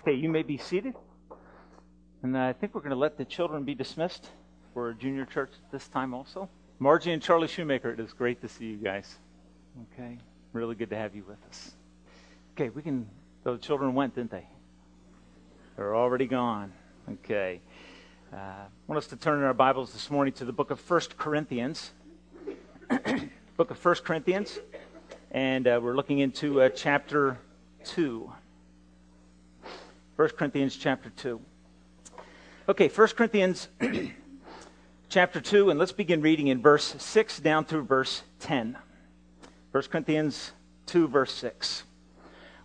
Okay, you may be seated. And I think we're going to let the children be dismissed for junior church this time also. Margie and Charlie Shoemaker, it is great to see you guys. Okay, really good to have you with us. Okay, we can, the children went, didn't they? They're already gone. Okay. Uh, I want us to turn in our Bibles this morning to the book of 1 Corinthians. book of 1 Corinthians. And uh, we're looking into uh, chapter 2. 1 Corinthians chapter 2. Okay, 1 Corinthians chapter 2, and let's begin reading in verse 6 down through verse 10. 1 Corinthians 2, verse 6.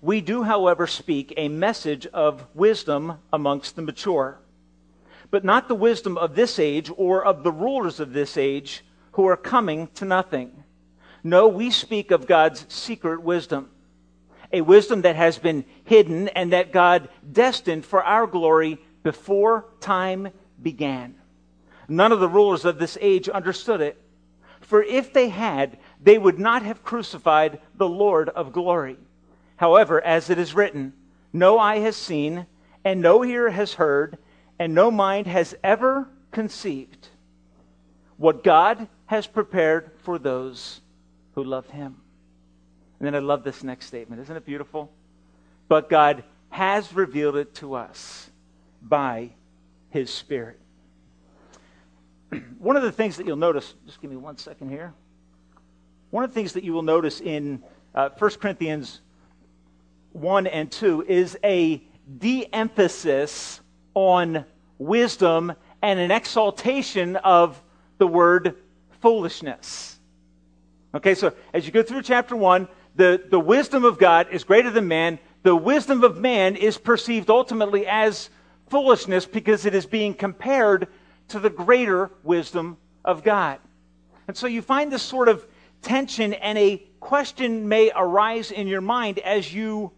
We do, however, speak a message of wisdom amongst the mature, but not the wisdom of this age or of the rulers of this age who are coming to nothing. No, we speak of God's secret wisdom a wisdom that has been hidden and that God destined for our glory before time began. None of the rulers of this age understood it, for if they had, they would not have crucified the Lord of glory. However, as it is written, no eye has seen, and no ear has heard, and no mind has ever conceived what God has prepared for those who love him. And then I love this next statement. Isn't it beautiful? But God has revealed it to us by his Spirit. One of the things that you'll notice, just give me one second here. One of the things that you will notice in uh, 1 Corinthians 1 and 2 is a de emphasis on wisdom and an exaltation of the word foolishness. Okay, so as you go through chapter 1, the, the wisdom of God is greater than man. The wisdom of man is perceived ultimately as foolishness because it is being compared to the greater wisdom of God. And so you find this sort of tension, and a question may arise in your mind as you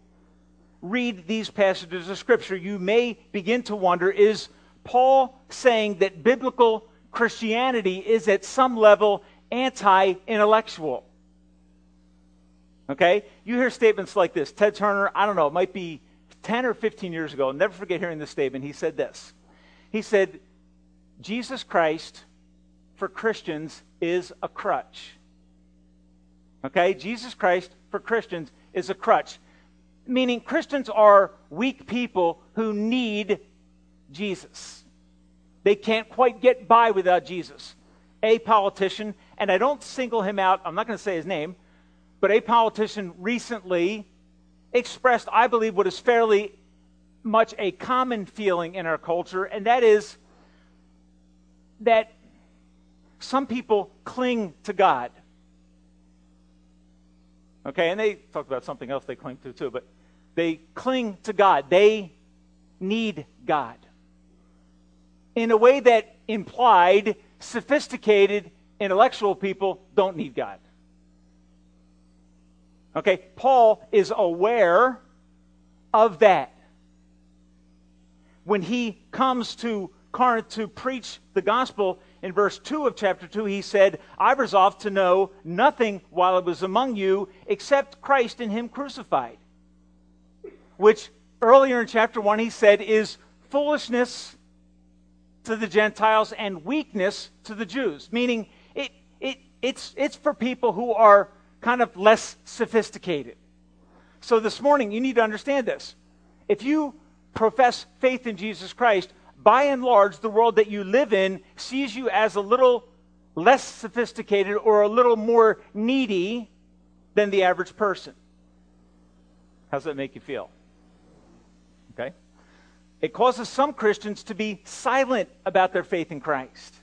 read these passages of Scripture. You may begin to wonder is Paul saying that biblical Christianity is at some level anti intellectual? Okay? You hear statements like this. Ted Turner, I don't know, it might be 10 or 15 years ago. I'll never forget hearing this statement. He said this. He said, Jesus Christ for Christians is a crutch. Okay? Jesus Christ for Christians is a crutch. Meaning Christians are weak people who need Jesus. They can't quite get by without Jesus. A politician, and I don't single him out, I'm not going to say his name, but a politician recently expressed, I believe, what is fairly much a common feeling in our culture, and that is that some people cling to God. Okay, and they talked about something else they cling to too, but they cling to God. They need God. In a way that implied sophisticated intellectual people don't need God. Okay, Paul is aware of that. When he comes to Corinth to preach the gospel, in verse 2 of chapter 2, he said, I resolved to know nothing while I was among you except Christ and Him crucified. Which earlier in chapter 1 he said is foolishness to the Gentiles and weakness to the Jews. Meaning, it, it, it's, it's for people who are kind of less sophisticated. So this morning, you need to understand this. If you profess faith in Jesus Christ, by and large, the world that you live in sees you as a little less sophisticated or a little more needy than the average person. How's that make you feel? Okay? It causes some Christians to be silent about their faith in Christ.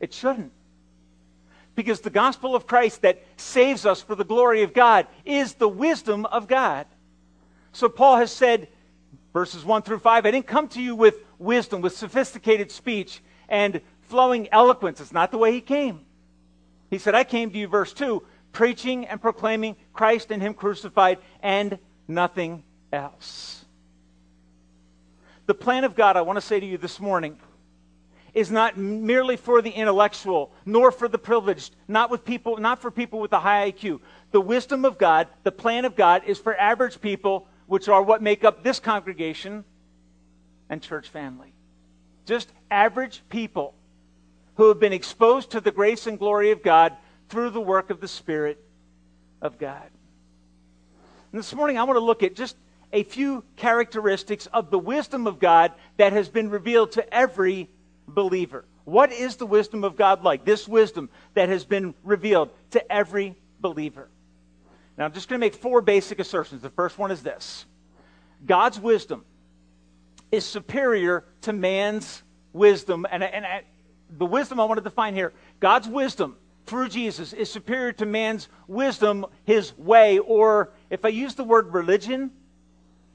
It shouldn't. Because the gospel of Christ that saves us for the glory of God is the wisdom of God. So Paul has said, verses 1 through 5, I didn't come to you with wisdom, with sophisticated speech and flowing eloquence. It's not the way he came. He said, I came to you, verse 2, preaching and proclaiming Christ and Him crucified and nothing else. The plan of God, I want to say to you this morning, is not merely for the intellectual, nor for the privileged, not with people, not for people with a high IQ. The wisdom of God, the plan of God is for average people which are what make up this congregation and church family. Just average people who have been exposed to the grace and glory of God through the work of the Spirit of God. And this morning, I want to look at just a few characteristics of the wisdom of God that has been revealed to every believer. What is the wisdom of God like? This wisdom that has been revealed to every believer. Now, I'm just going to make four basic assertions. The first one is this God's wisdom is superior to man's wisdom. And, and, and the wisdom I want to define here God's wisdom through Jesus is superior to man's wisdom, his way, or if I use the word religion,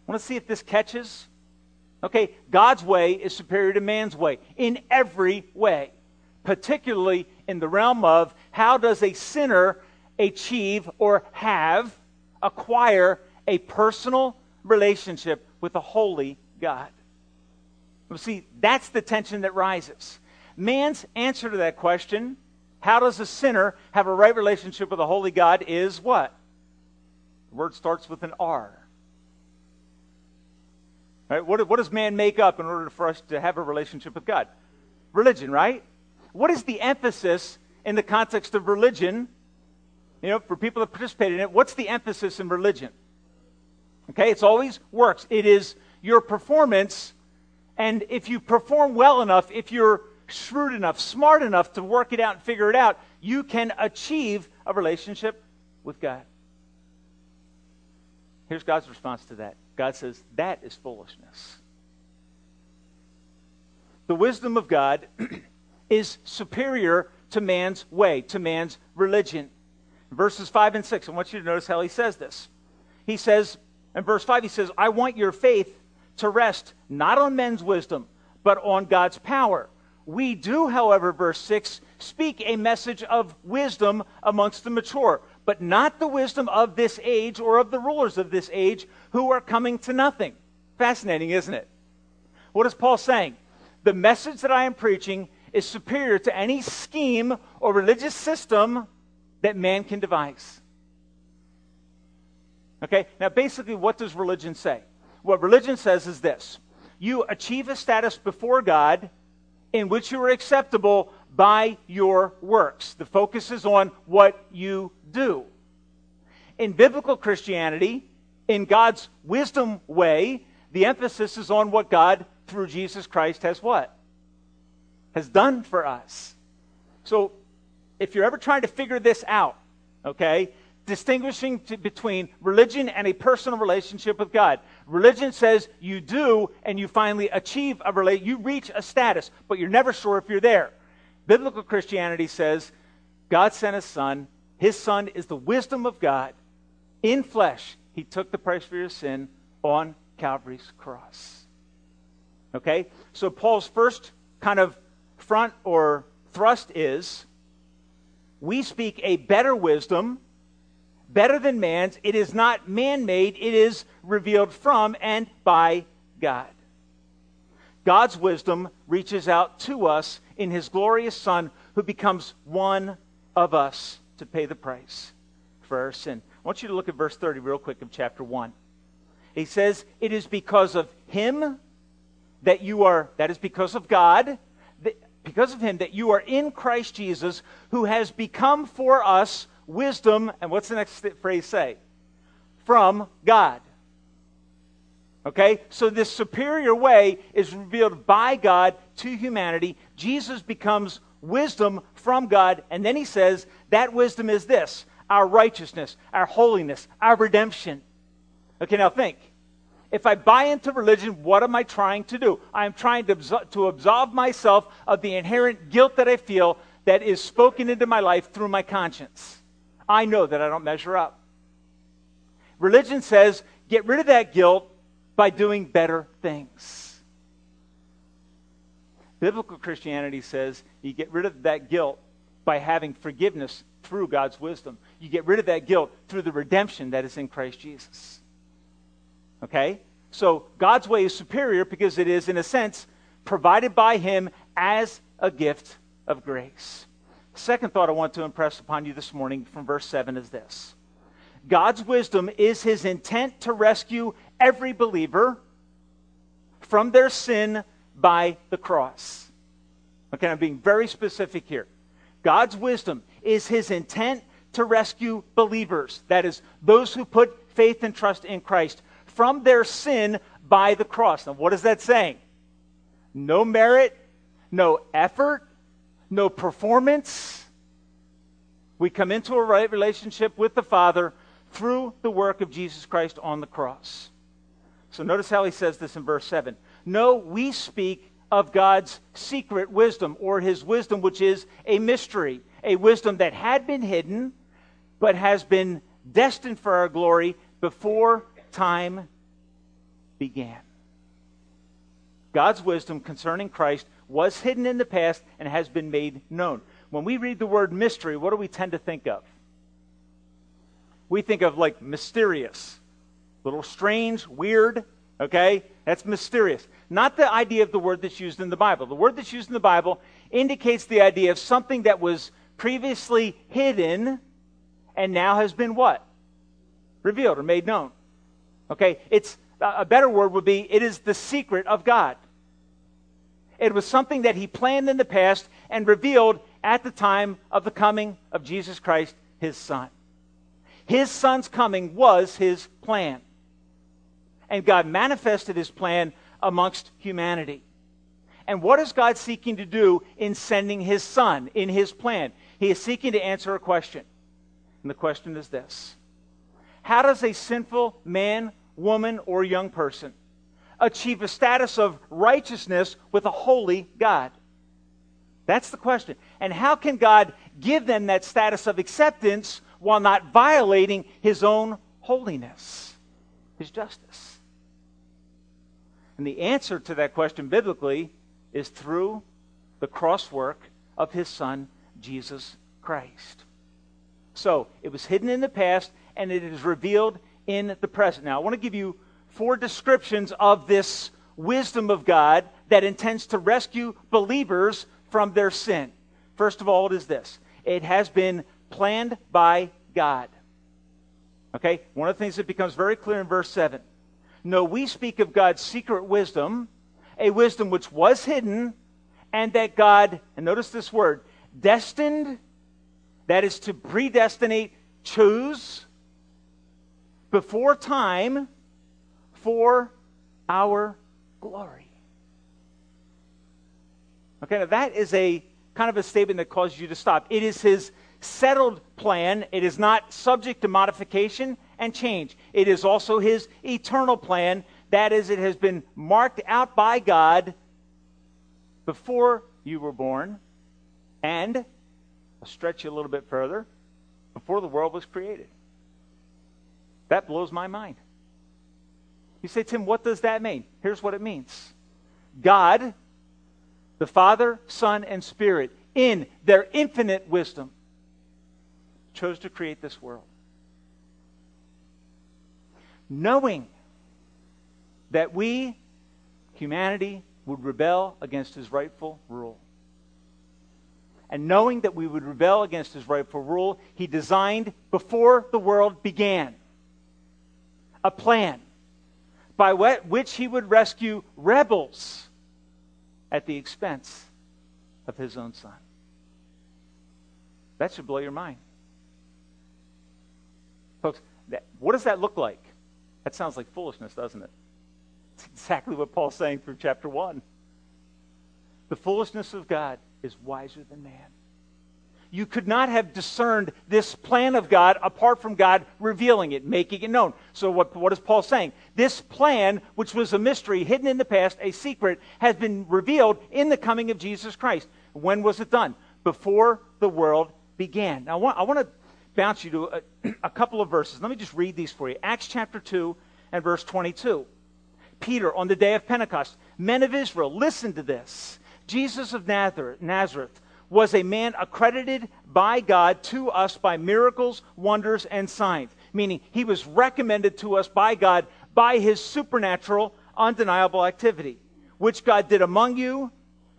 I want to see if this catches. Okay, God's way is superior to man's way in every way, particularly in the realm of how does a sinner achieve or have, acquire a personal relationship with a holy God. Well, see, that's the tension that rises. Man's answer to that question, how does a sinner have a right relationship with a holy God, is what? The word starts with an R. Right? What, what does man make up in order for us to have a relationship with God? Religion, right? What is the emphasis in the context of religion? You know, for people that participate in it, what's the emphasis in religion? Okay, it's always works. It is your performance, and if you perform well enough, if you're shrewd enough, smart enough to work it out and figure it out, you can achieve a relationship with God. Here's God's response to that God says, that is foolishness. The wisdom of God is superior to man's way, to man's religion. Verses 5 and 6, I want you to notice how he says this. He says, in verse 5, he says, I want your faith to rest not on men's wisdom, but on God's power. We do, however, verse 6, speak a message of wisdom amongst the mature, but not the wisdom of this age or of the rulers of this age who are coming to nothing. Fascinating, isn't it? What is Paul saying? The message that I am preaching is superior to any scheme or religious system that man can devise. Okay? Now, basically, what does religion say? What religion says is this you achieve a status before God in which you are acceptable by your works. The focus is on what you do. In biblical Christianity, in God's wisdom way, the emphasis is on what God, through Jesus Christ, has what? Has done for us. So, if you're ever trying to figure this out, okay, distinguishing to, between religion and a personal relationship with God. Religion says you do and you finally achieve a relate, you reach a status, but you're never sure if you're there. Biblical Christianity says God sent his son. His son is the wisdom of God in flesh he took the price for your sin on Calvary's cross. Okay? So Paul's first kind of front or thrust is we speak a better wisdom, better than man's. It is not man made, it is revealed from and by God. God's wisdom reaches out to us in his glorious Son, who becomes one of us to pay the price for our sin. I want you to look at verse 30 real quick of chapter 1. He says, It is because of him that you are, that is because of God, that, because of him that you are in Christ Jesus, who has become for us wisdom, and what's the next phrase say? From God. Okay? So this superior way is revealed by God to humanity. Jesus becomes wisdom from God, and then he says that wisdom is this our righteousness, our holiness, our redemption. Okay, now think. If I buy into religion, what am I trying to do? I am trying to, absol- to absolve myself of the inherent guilt that I feel that is spoken into my life through my conscience. I know that I don't measure up. Religion says, get rid of that guilt by doing better things. Biblical Christianity says you get rid of that guilt by having forgiveness through God's wisdom. You get rid of that guilt through the redemption that is in Christ Jesus. Okay? So God's way is superior because it is, in a sense, provided by Him as a gift of grace. Second thought I want to impress upon you this morning from verse 7 is this God's wisdom is His intent to rescue every believer from their sin by the cross. Okay, I'm being very specific here. God's wisdom is his intent to rescue believers, that is, those who put faith and trust in Christ, from their sin by the cross. Now, what is that saying? No merit, no effort, no performance. We come into a right relationship with the Father through the work of Jesus Christ on the cross. So notice how he says this in verse 7. No, we speak of God's secret wisdom, or his wisdom, which is a mystery, a wisdom that had been hidden, but has been destined for our glory before time began. God's wisdom concerning Christ was hidden in the past and has been made known. When we read the word mystery, what do we tend to think of? We think of like mysterious, little strange, weird, okay? That's mysterious. Not the idea of the word that's used in the Bible. The word that's used in the Bible indicates the idea of something that was previously hidden and now has been what? Revealed or made known. Okay? It's a better word would be it is the secret of God. It was something that he planned in the past and revealed at the time of the coming of Jesus Christ, his son. His son's coming was his plan. And God manifested his plan amongst humanity. And what is God seeking to do in sending his son in his plan? He is seeking to answer a question. And the question is this How does a sinful man, woman, or young person achieve a status of righteousness with a holy God? That's the question. And how can God give them that status of acceptance while not violating his own holiness, his justice? And the answer to that question biblically is through the cross work of his son, Jesus Christ. So it was hidden in the past and it is revealed in the present. Now, I want to give you four descriptions of this wisdom of God that intends to rescue believers from their sin. First of all, it is this it has been planned by God. Okay? One of the things that becomes very clear in verse 7 no, we speak of God's secret wisdom, a wisdom which was hidden, and that God, and notice this word, destined, that is to predestinate, choose, before time, for our glory. Okay, now that is a kind of a statement that causes you to stop. It is his settled plan, it is not subject to modification and change. It is also his eternal plan. That is, it has been marked out by God before you were born, and I'll stretch you a little bit further, before the world was created. That blows my mind. You say, Tim, what does that mean? Here's what it means God, the Father, Son, and Spirit, in their infinite wisdom, chose to create this world knowing that we, humanity, would rebel against his rightful rule. And knowing that we would rebel against his rightful rule, he designed before the world began a plan by which he would rescue rebels at the expense of his own son. That should blow your mind. Folks, that, what does that look like? That sounds like foolishness, doesn't it? It's exactly what Paul's saying through chapter 1. The foolishness of God is wiser than man. You could not have discerned this plan of God apart from God revealing it, making it known. So, what, what is Paul saying? This plan, which was a mystery, hidden in the past, a secret, has been revealed in the coming of Jesus Christ. When was it done? Before the world began. Now, I want, I want to bounce you to a, a couple of verses. Let me just read these for you. Acts chapter 2 and verse 22. Peter, on the day of Pentecost, men of Israel, listen to this. Jesus of Nazareth was a man accredited by God to us by miracles, wonders, and signs. Meaning, he was recommended to us by God by his supernatural, undeniable activity, which God did among you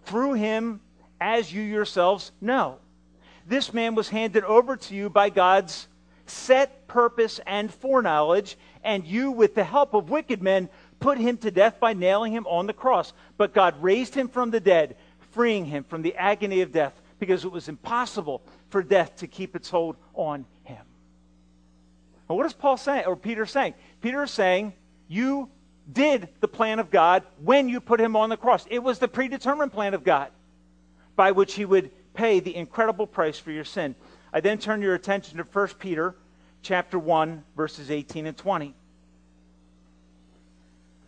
through him, as you yourselves know. This man was handed over to you by God's set purpose and foreknowledge, and you, with the help of wicked men, put him to death by nailing him on the cross. But God raised him from the dead, freeing him from the agony of death, because it was impossible for death to keep its hold on him. Well, what is Paul saying, or Peter saying? Peter is saying, You did the plan of God when you put him on the cross. It was the predetermined plan of God by which he would pay the incredible price for your sin. I then turn your attention to 1 Peter chapter 1 verses 18 and 20.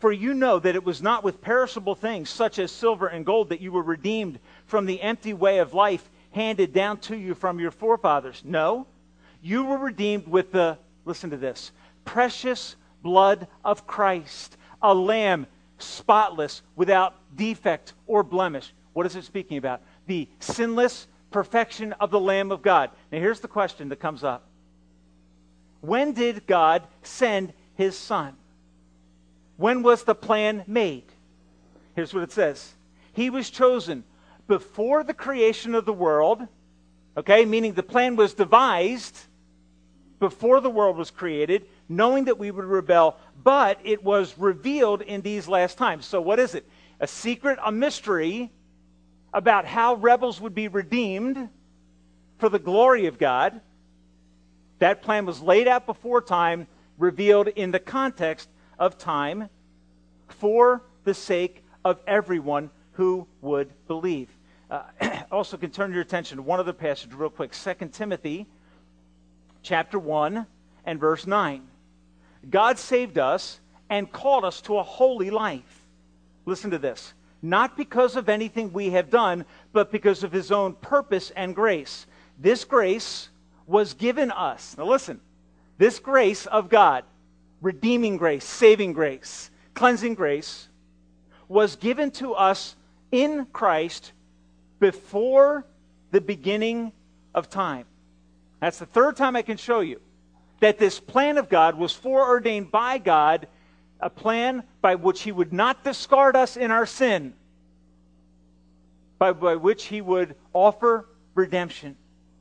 For you know that it was not with perishable things such as silver and gold that you were redeemed from the empty way of life handed down to you from your forefathers. No, you were redeemed with the, listen to this, precious blood of Christ, a lamb spotless, without defect or blemish. What is it speaking about? The sinless perfection of the Lamb of God. Now, here's the question that comes up When did God send his Son? When was the plan made? Here's what it says He was chosen before the creation of the world, okay, meaning the plan was devised before the world was created, knowing that we would rebel, but it was revealed in these last times. So, what is it? A secret, a mystery about how rebels would be redeemed for the glory of God. That plan was laid out before time, revealed in the context of time for the sake of everyone who would believe. Uh, also, can turn your attention to one other passage real quick 2 Timothy chapter 1 and verse 9. God saved us and called us to a holy life. Listen to this. Not because of anything we have done, but because of his own purpose and grace. This grace was given us. Now listen. This grace of God redeeming grace, saving grace, cleansing grace, was given to us in Christ before the beginning of time. That's the third time I can show you that this plan of God was foreordained by God, a plan by which He would not discard us in our sin, by, by which He would offer redemption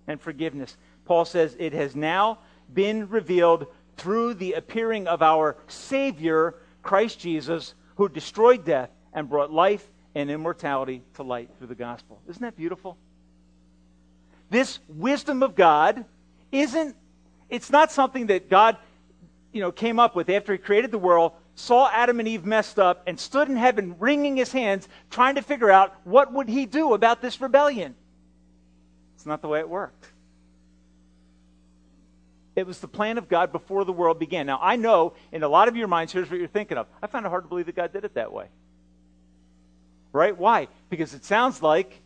and forgiveness. Paul says, It has now been revealed through the appearing of our Savior, Christ Jesus, who destroyed death and brought life and immortality to light through the gospel. Isn't that beautiful? This wisdom of God isn't, it's not something that God, you know, came up with after he created the world, saw Adam and Eve messed up, and stood in heaven wringing his hands, trying to figure out what would he do about this rebellion. It's not the way it worked. It was the plan of God before the world began. Now, I know in a lot of your minds, here's what you're thinking of. I find it hard to believe that God did it that way. Right? Why? Because it sounds like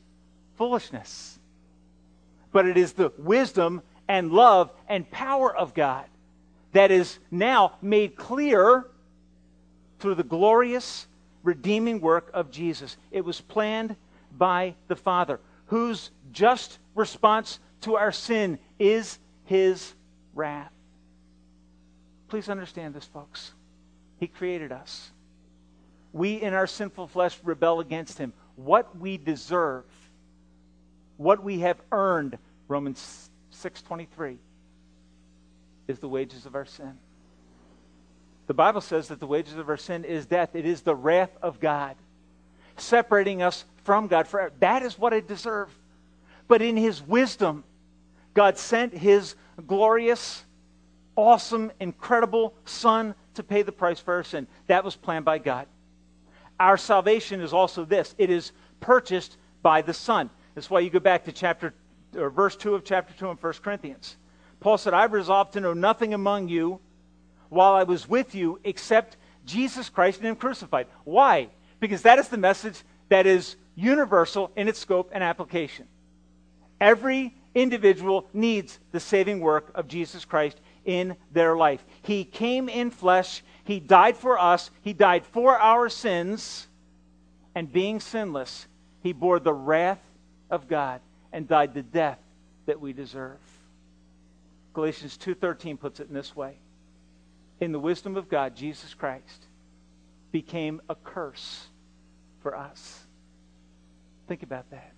foolishness. But it is the wisdom and love and power of God that is now made clear through the glorious redeeming work of Jesus. It was planned by the Father, whose just response to our sin is his wrath. Please understand this, folks. He created us. We, in our sinful flesh, rebel against Him. What we deserve, what we have earned, Romans 6.23, is the wages of our sin. The Bible says that the wages of our sin is death. It is the wrath of God, separating us from God forever. That is what I deserve. But in His wisdom, God sent His glorious, awesome, incredible Son to pay the price for our sin. That was planned by God. Our salvation is also this it is purchased by the Son. That's why you go back to chapter or verse 2 of chapter 2 in 1 Corinthians. Paul said, I've resolved to know nothing among you while I was with you except Jesus Christ and Him crucified. Why? Because that is the message that is universal in its scope and application. Every individual needs the saving work of Jesus Christ in their life. He came in flesh, He died for us, He died for our sins, and being sinless, He bore the wrath of God and died the death that we deserve. Galatians 2:13 puts it in this way. In the wisdom of God, Jesus Christ became a curse for us. Think about that.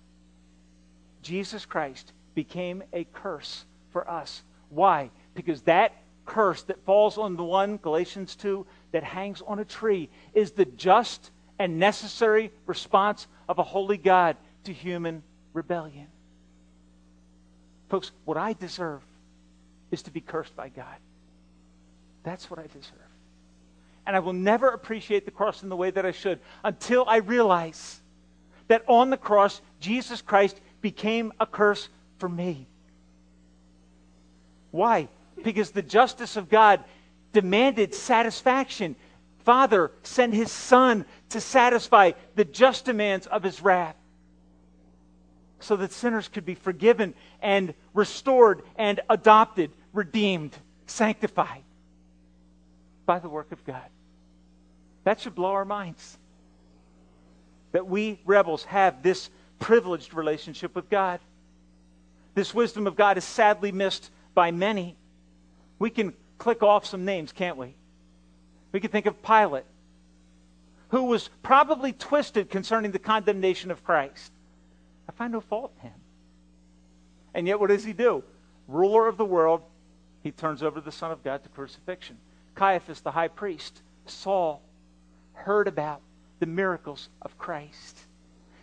Jesus Christ became a curse for us. Why? Because that curse that falls on the one, Galatians 2, that hangs on a tree is the just and necessary response of a holy God to human rebellion. Folks, what I deserve is to be cursed by God. That's what I deserve. And I will never appreciate the cross in the way that I should until I realize that on the cross, Jesus Christ became a curse for me. Why? Because the justice of God demanded satisfaction. Father sent his Son to satisfy the just demands of his wrath so that sinners could be forgiven and restored and adopted, redeemed, sanctified by the work of God. That should blow our minds. That we rebels have this privileged relationship with God. This wisdom of God is sadly missed by many. We can click off some names, can't we? We can think of Pilate, who was probably twisted concerning the condemnation of Christ. I find no fault in him. And yet, what does he do? Ruler of the world, he turns over the Son of God to crucifixion. Caiaphas, the high priest, Saul, heard about the miracles of Christ.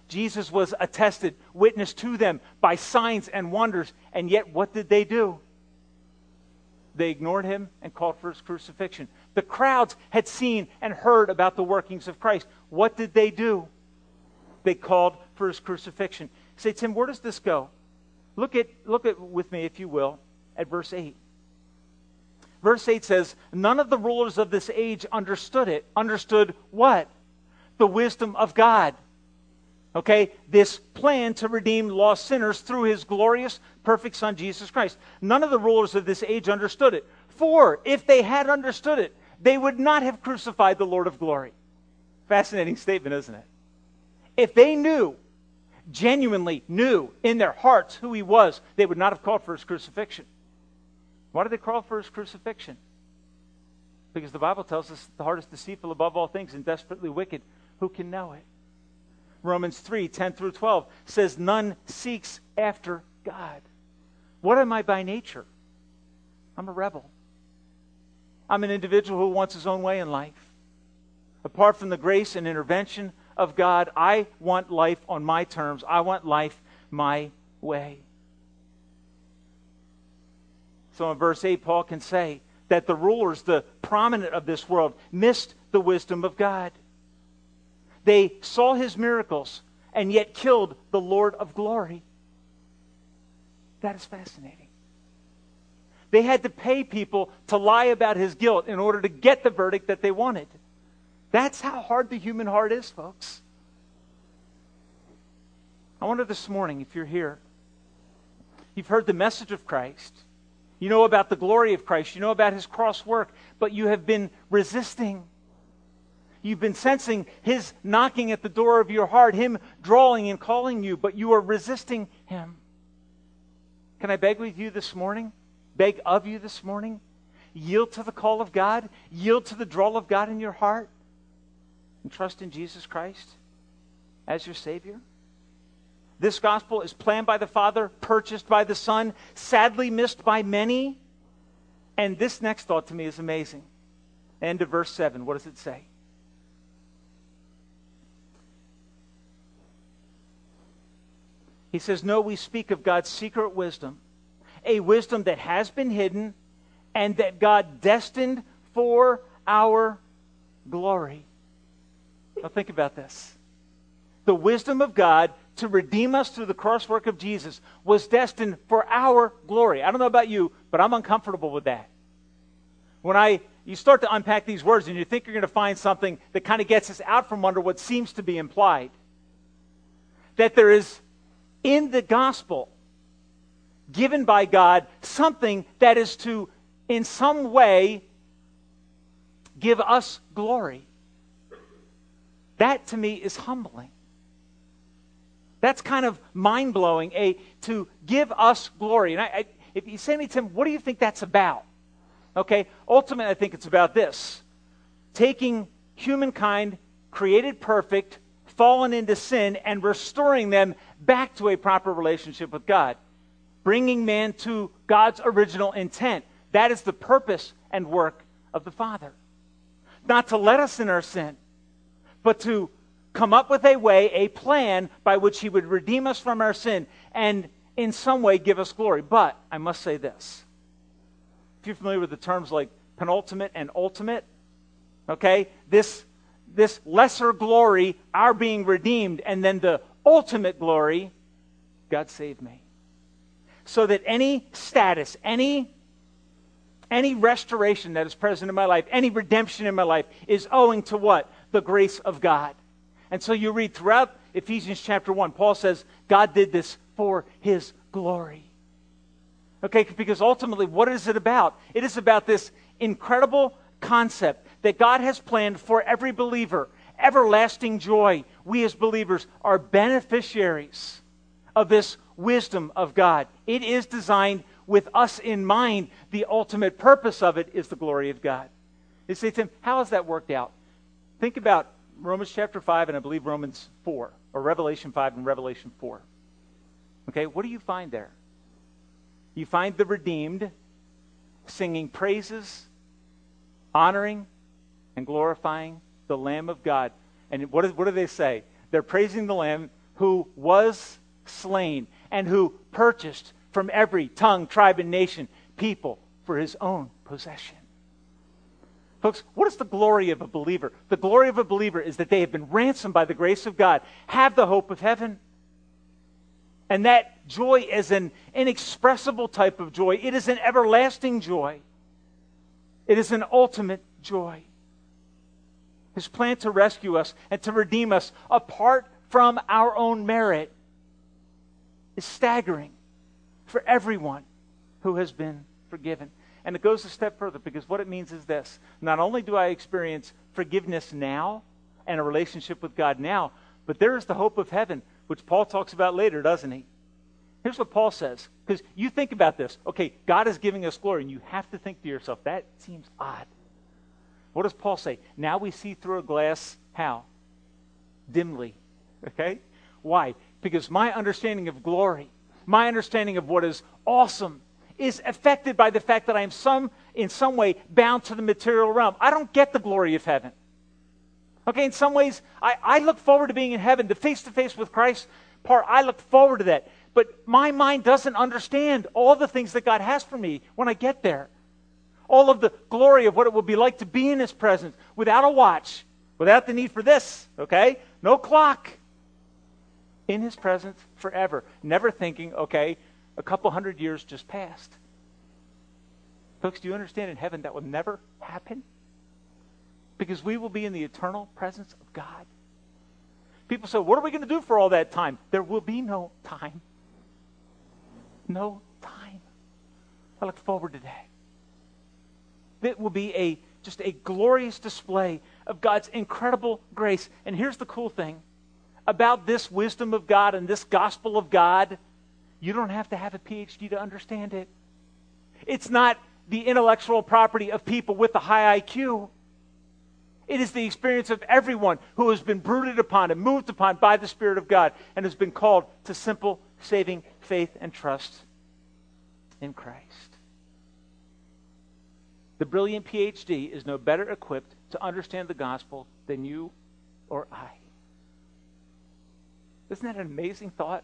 Jesus was attested, witnessed to them by signs and wonders, and yet what did they do? They ignored him and called for his crucifixion. The crowds had seen and heard about the workings of Christ. What did they do? They called for his crucifixion. say, Tim, where does this go? Look at look at with me, if you will, at verse 8. Verse 8 says, None of the rulers of this age understood it. Understood what? The wisdom of God. Okay? This plan to redeem lost sinners through his glorious, perfect Son, Jesus Christ. None of the rulers of this age understood it. For if they had understood it, they would not have crucified the Lord of glory. Fascinating statement, isn't it? If they knew, genuinely knew in their hearts who he was, they would not have called for his crucifixion. Why did they call for his crucifixion? Because the Bible tells us the heart is deceitful above all things and desperately wicked. Who can know it? Romans 3 10 through 12 says, None seeks after God. What am I by nature? I'm a rebel. I'm an individual who wants his own way in life. Apart from the grace and intervention of God, I want life on my terms. I want life my way. So in verse 8, Paul can say that the rulers, the prominent of this world, missed the wisdom of God. They saw his miracles and yet killed the Lord of glory. That is fascinating. They had to pay people to lie about his guilt in order to get the verdict that they wanted. That's how hard the human heart is, folks. I wonder this morning if you're here, you've heard the message of Christ, you know about the glory of Christ. You know about his cross work, but you have been resisting. You've been sensing his knocking at the door of your heart, him drawing and calling you, but you are resisting him. Can I beg with you this morning? Beg of you this morning? Yield to the call of God, yield to the draw of God in your heart, and trust in Jesus Christ as your Savior. This gospel is planned by the Father, purchased by the Son, sadly missed by many. And this next thought to me is amazing. End of verse 7. What does it say? He says, No, we speak of God's secret wisdom, a wisdom that has been hidden and that God destined for our glory. Now, think about this. The wisdom of God to redeem us through the cross work of Jesus was destined for our glory. I don't know about you, but I'm uncomfortable with that. When I you start to unpack these words and you think you're going to find something that kind of gets us out from under what seems to be implied. That there is in the gospel given by God something that is to in some way give us glory. That to me is humbling. That's kind of mind blowing. A to give us glory. And I, I, if you say to me, Tim, what do you think that's about? Okay, ultimately, I think it's about this: taking humankind, created perfect, fallen into sin, and restoring them back to a proper relationship with God, bringing man to God's original intent. That is the purpose and work of the Father. Not to let us in our sin, but to come up with a way, a plan by which He would redeem us from our sin and in some way give us glory. But I must say this. If you're familiar with the terms like penultimate and ultimate, okay, this, this lesser glory, our being redeemed, and then the ultimate glory, God save me. So that any status, any any restoration that is present in my life, any redemption in my life is owing to what? The grace of God. And so you read throughout Ephesians chapter 1, Paul says, God did this for his glory. Okay, because ultimately, what is it about? It is about this incredible concept that God has planned for every believer everlasting joy. We as believers are beneficiaries of this wisdom of God. It is designed with us in mind. The ultimate purpose of it is the glory of God. You say, Tim, how has that worked out? Think about Romans chapter 5 and I believe Romans 4, or Revelation 5 and Revelation 4. Okay, what do you find there? You find the redeemed singing praises, honoring, and glorifying the Lamb of God. And what, is, what do they say? They're praising the Lamb who was slain and who purchased from every tongue, tribe, and nation people for his own possession. Folks, what is the glory of a believer? The glory of a believer is that they have been ransomed by the grace of God, have the hope of heaven. And that joy is an inexpressible type of joy. It is an everlasting joy. It is an ultimate joy. His plan to rescue us and to redeem us apart from our own merit is staggering for everyone who has been forgiven. And it goes a step further because what it means is this not only do I experience forgiveness now and a relationship with God now, but there is the hope of heaven which Paul talks about later, doesn't he? Here's what Paul says, because you think about this. Okay, God is giving us glory, and you have to think to yourself, that seems odd. What does Paul say? Now we see through a glass, how? Dimly. Okay? Why? Because my understanding of glory, my understanding of what is awesome, is affected by the fact that I am some, in some way bound to the material realm. I don't get the glory of heaven. Okay, in some ways, I, I look forward to being in heaven, the face to face with Christ part. I look forward to that. But my mind doesn't understand all the things that God has for me when I get there. All of the glory of what it will be like to be in His presence without a watch, without the need for this, okay? No clock. In His presence forever. Never thinking, okay, a couple hundred years just passed. Folks, do you understand in heaven that will never happen? because we will be in the eternal presence of God. People say, What are we going to do for all that time? There will be no time. No time. I look forward to that. It will be a just a glorious display of God's incredible grace. And here's the cool thing about this wisdom of God and this gospel of God you don't have to have a PhD to understand it. It's not the intellectual property of people with a high IQ. It is the experience of everyone who has been brooded upon and moved upon by the Spirit of God and has been called to simple, saving faith and trust in Christ. The brilliant PhD is no better equipped to understand the gospel than you or I. Isn't that an amazing thought?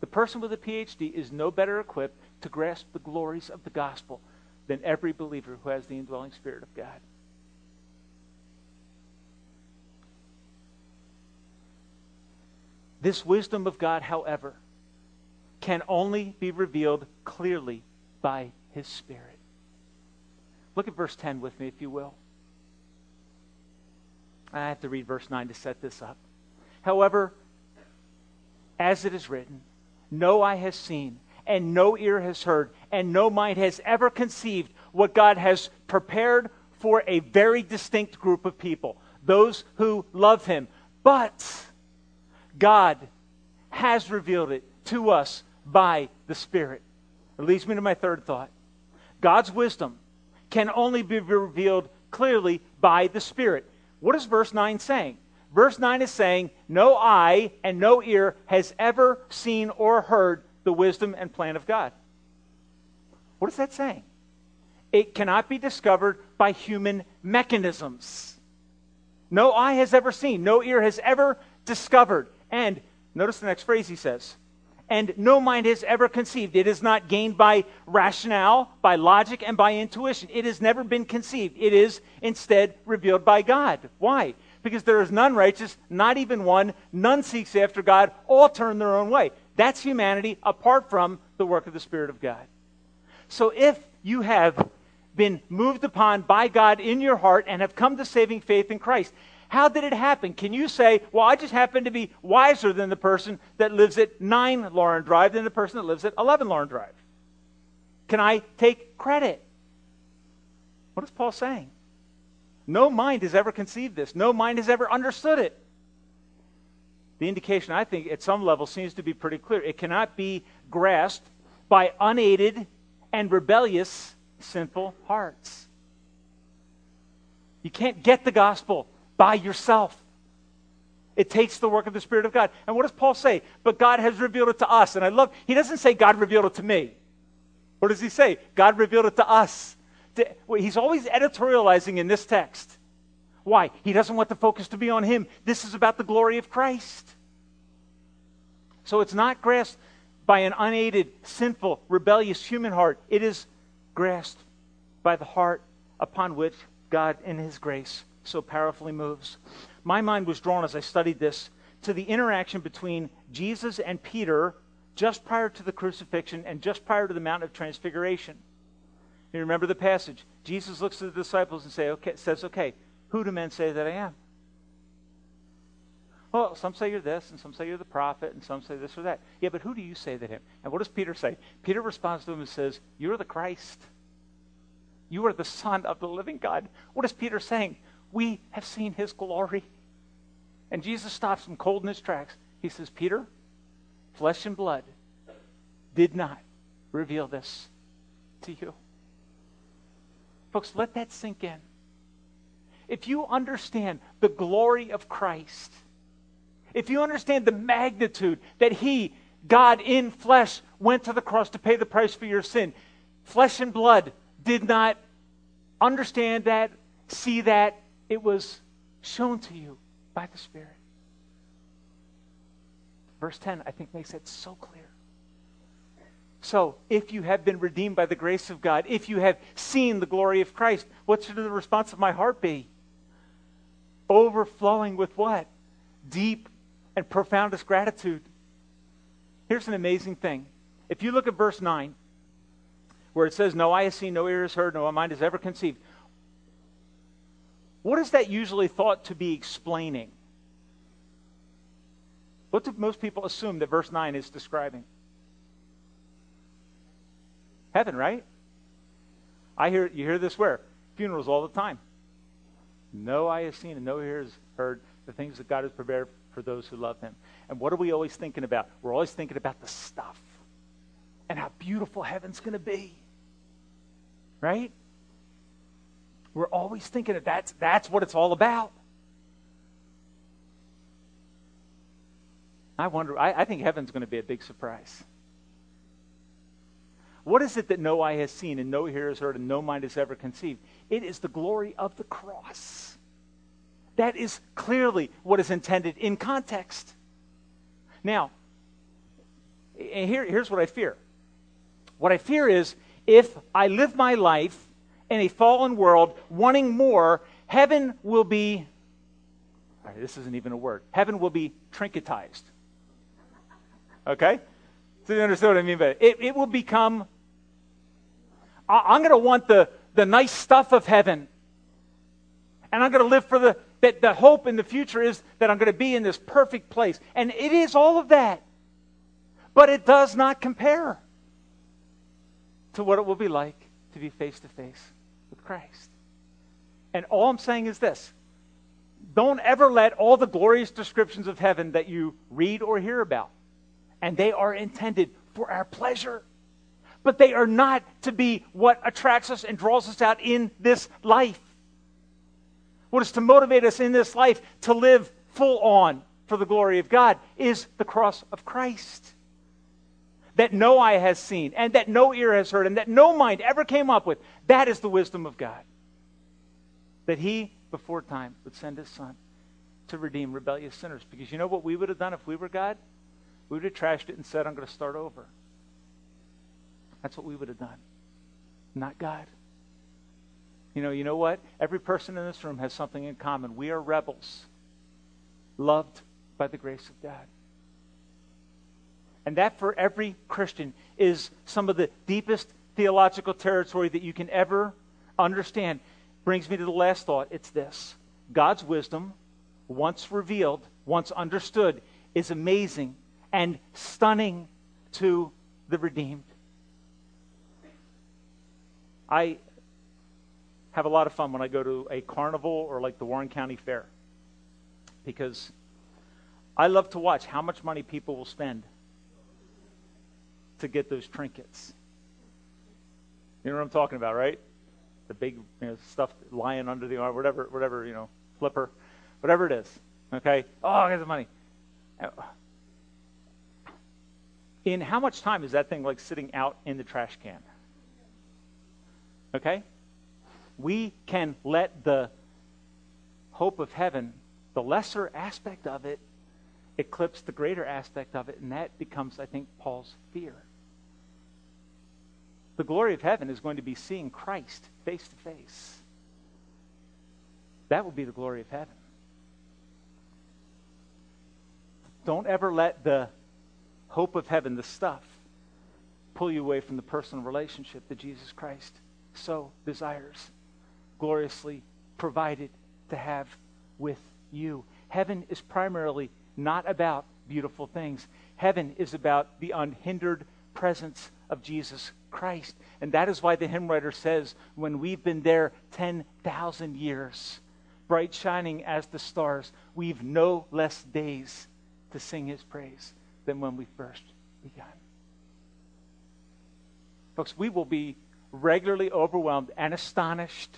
The person with a PhD is no better equipped to grasp the glories of the gospel than every believer who has the indwelling Spirit of God. This wisdom of God, however, can only be revealed clearly by His Spirit. Look at verse 10 with me, if you will. I have to read verse 9 to set this up. However, as it is written, no eye has seen, and no ear has heard, and no mind has ever conceived what God has prepared for a very distinct group of people those who love Him. But God has revealed it to us by the Spirit. It leads me to my third thought. God's wisdom can only be revealed clearly by the Spirit. What is verse 9 saying? Verse 9 is saying, No eye and no ear has ever seen or heard the wisdom and plan of God. What is that saying? It cannot be discovered by human mechanisms. No eye has ever seen, no ear has ever discovered. And notice the next phrase he says and no mind has ever conceived. It is not gained by rationale, by logic, and by intuition. It has never been conceived. It is instead revealed by God. Why? Because there is none righteous, not even one. None seeks after God. All turn their own way. That's humanity apart from the work of the Spirit of God. So if you have been moved upon by God in your heart and have come to saving faith in Christ, how did it happen? Can you say, well, I just happen to be wiser than the person that lives at 9 Lauren Drive than the person that lives at 11 Lauren Drive? Can I take credit? What is Paul saying? No mind has ever conceived this, no mind has ever understood it. The indication, I think, at some level seems to be pretty clear. It cannot be grasped by unaided and rebellious, sinful hearts. You can't get the gospel by yourself. It takes the work of the Spirit of God. And what does Paul say? But God has revealed it to us. And I love, he doesn't say God revealed it to me. What does he say? God revealed it to us. He's always editorializing in this text. Why? He doesn't want the focus to be on him. This is about the glory of Christ. So it's not grasped by an unaided, sinful, rebellious human heart. It is grasped by the heart upon which God, in his grace, so powerfully moves. My mind was drawn as I studied this to the interaction between Jesus and Peter just prior to the crucifixion and just prior to the Mount of Transfiguration. You remember the passage. Jesus looks at the disciples and say, okay, says, Okay, who do men say that I am? Well, some say you're this, and some say you're the prophet, and some say this or that. Yeah, but who do you say that am? And what does Peter say? Peter responds to him and says, You're the Christ. You are the Son of the living God. What is Peter saying? we have seen his glory. And Jesus stops him cold in his tracks. He says, Peter, flesh and blood did not reveal this to you. Folks, let that sink in. If you understand the glory of Christ, if you understand the magnitude that He, God in flesh, went to the cross to pay the price for your sin, flesh and blood did not understand that, see that, it was shown to you by the Spirit. Verse 10, I think, makes it so clear. So, if you have been redeemed by the grace of God, if you have seen the glory of Christ, what should the response of my heart be? Overflowing with what? Deep and profoundest gratitude. Here's an amazing thing. If you look at verse 9, where it says, No eye has seen, no ear has heard, no mind has ever conceived. What is that usually thought to be explaining? What do most people assume that verse 9 is describing? Heaven, right? I hear you hear this where? Funerals all the time. No eye has seen and no ear has heard the things that God has prepared for those who love him. And what are we always thinking about? We're always thinking about the stuff and how beautiful heaven's going to be. Right? We're always thinking that that's, that's what it's all about. I wonder, I, I think heaven's going to be a big surprise. What is it that no eye has seen and no ear has heard and no mind has ever conceived? It is the glory of the cross. That is clearly what is intended in context. Now, eh, here, here's what I fear. What I fear is if I live my life in a fallen world wanting more, heaven will be, this isn't even a word, heaven will be trinketized. Okay? So you understand what I mean by it? It, it will become, I, am going to want the, the nice stuff of heaven. And I'm going to live for the, that the hope in the future is that I'm going to be in this perfect place. And it is all of that. But it does not compare to what it will be like to be face to face with Christ. And all I'm saying is this don't ever let all the glorious descriptions of heaven that you read or hear about, and they are intended for our pleasure, but they are not to be what attracts us and draws us out in this life. What is to motivate us in this life to live full on for the glory of God is the cross of Christ. that no eye has seen, and that no ear has heard, and that no mind ever came up with. That is the wisdom of God. That He, before time, would send His Son to redeem rebellious sinners. Because you know what we would have done if we were God? We would have trashed it and said, I'm going to start over. That's what we would have done. Not God. You know, you know what? Every person in this room has something in common. We are rebels, loved by the grace of God. And that for every Christian is some of the deepest theological territory that you can ever understand. Brings me to the last thought. It's this God's wisdom, once revealed, once understood, is amazing and stunning to the redeemed. I have a lot of fun when I go to a carnival or like the Warren County Fair because I love to watch how much money people will spend to get those trinkets. You know what I'm talking about, right? The big you know, stuff lying under the arm, whatever, whatever, you know, flipper, whatever it is. Okay? Oh, I got the money. In how much time is that thing like sitting out in the trash can? Okay? We can let the hope of heaven, the lesser aspect of it, eclipse the greater aspect of it, and that becomes, I think, Paul's fear. The glory of heaven is going to be seeing Christ face to face. That will be the glory of heaven. Don't ever let the hope of heaven, the stuff, pull you away from the personal relationship that Jesus Christ so desires, gloriously provided to have with you. Heaven is primarily not about beautiful things. Heaven is about the unhindered presence of Jesus Christ. And that is why the hymn writer says, when we've been there 10,000 years, bright shining as the stars, we've no less days to sing his praise than when we first began. Folks, we will be regularly overwhelmed and astonished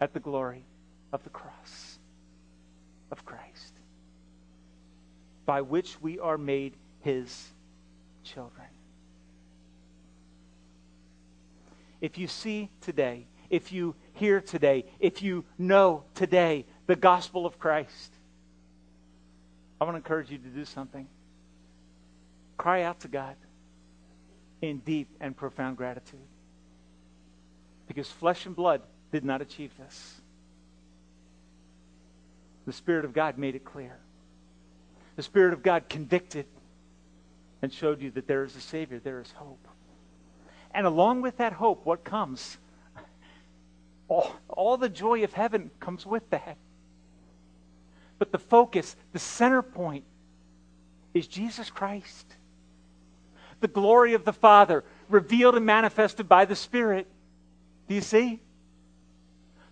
at the glory of the cross of Christ, by which we are made his children. If you see today, if you hear today, if you know today the gospel of Christ, I want to encourage you to do something. Cry out to God in deep and profound gratitude. Because flesh and blood did not achieve this. The Spirit of God made it clear. The Spirit of God convicted and showed you that there is a Savior, there is hope. And along with that hope, what comes? All, all the joy of heaven comes with that. But the focus, the center point, is Jesus Christ. The glory of the Father, revealed and manifested by the Spirit. Do you see?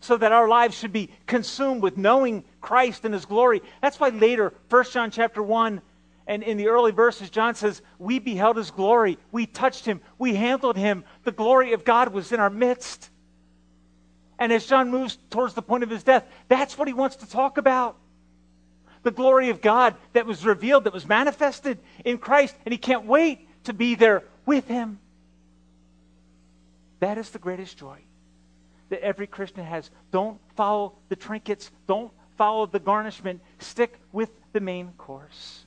So that our lives should be consumed with knowing Christ and His glory. That's why later, 1 John chapter 1, and in the early verses, John says, We beheld His glory. We touched Him. We handled Him. The glory of God was in our midst. And as John moves towards the point of his death, that's what he wants to talk about the glory of God that was revealed, that was manifested in Christ, and he can't wait to be there with him. That is the greatest joy that every Christian has. Don't follow the trinkets, don't follow the garnishment, stick with the main course.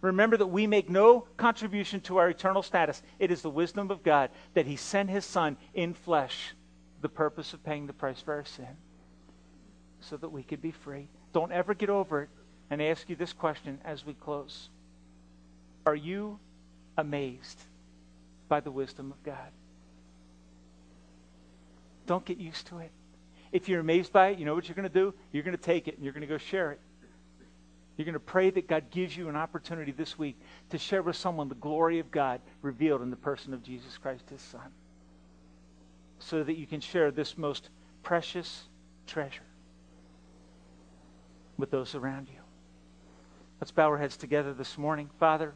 Remember that we make no contribution to our eternal status. It is the wisdom of God that He sent His Son in flesh, the purpose of paying the price for our sin, so that we could be free. Don't ever get over it. And I ask you this question as we close Are you amazed by the wisdom of God? Don't get used to it. If you're amazed by it, you know what you're going to do? You're going to take it and you're going to go share it. You're going to pray that God gives you an opportunity this week to share with someone the glory of God revealed in the person of Jesus Christ, his Son, so that you can share this most precious treasure with those around you. Let's bow our heads together this morning. Father,